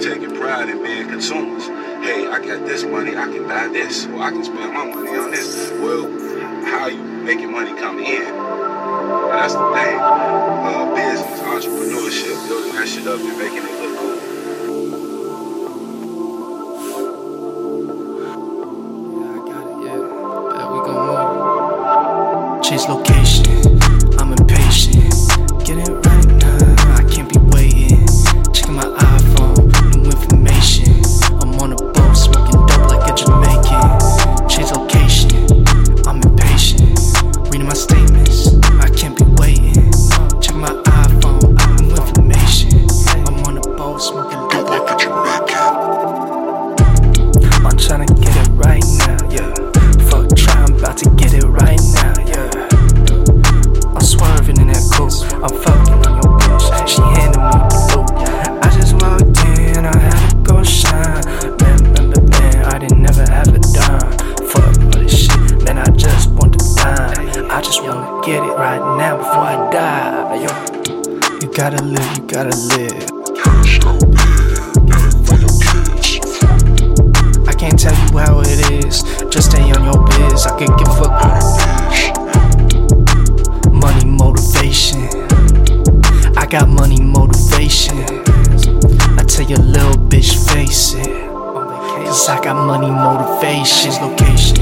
taking pride in being consumers. Hey, I got this money, I can buy this, or I can spend my money on this. Well, how you making money come in? That's the thing. Uh, business, entrepreneurship, building that shit up and making it look cool. Yeah, I got it, yeah. We gon' move. Chase location, smoking dope like a Jamaican. I'm tryna get it right now, yeah. Fuck try, I'm about to get it right now, yeah. I'm swerving in that coupe, I'm fucking on your bitch. She handed me the loot. I just walked in, and I had to go shine. Remember then, I didn't never have a dime. Fuck all this shit, man, I just want the dime. I just wanna get it right now before I die, yo. You gotta live, you gotta live. I got money motivation. I tell your little bitch face it. Cause I got money motivation. Location.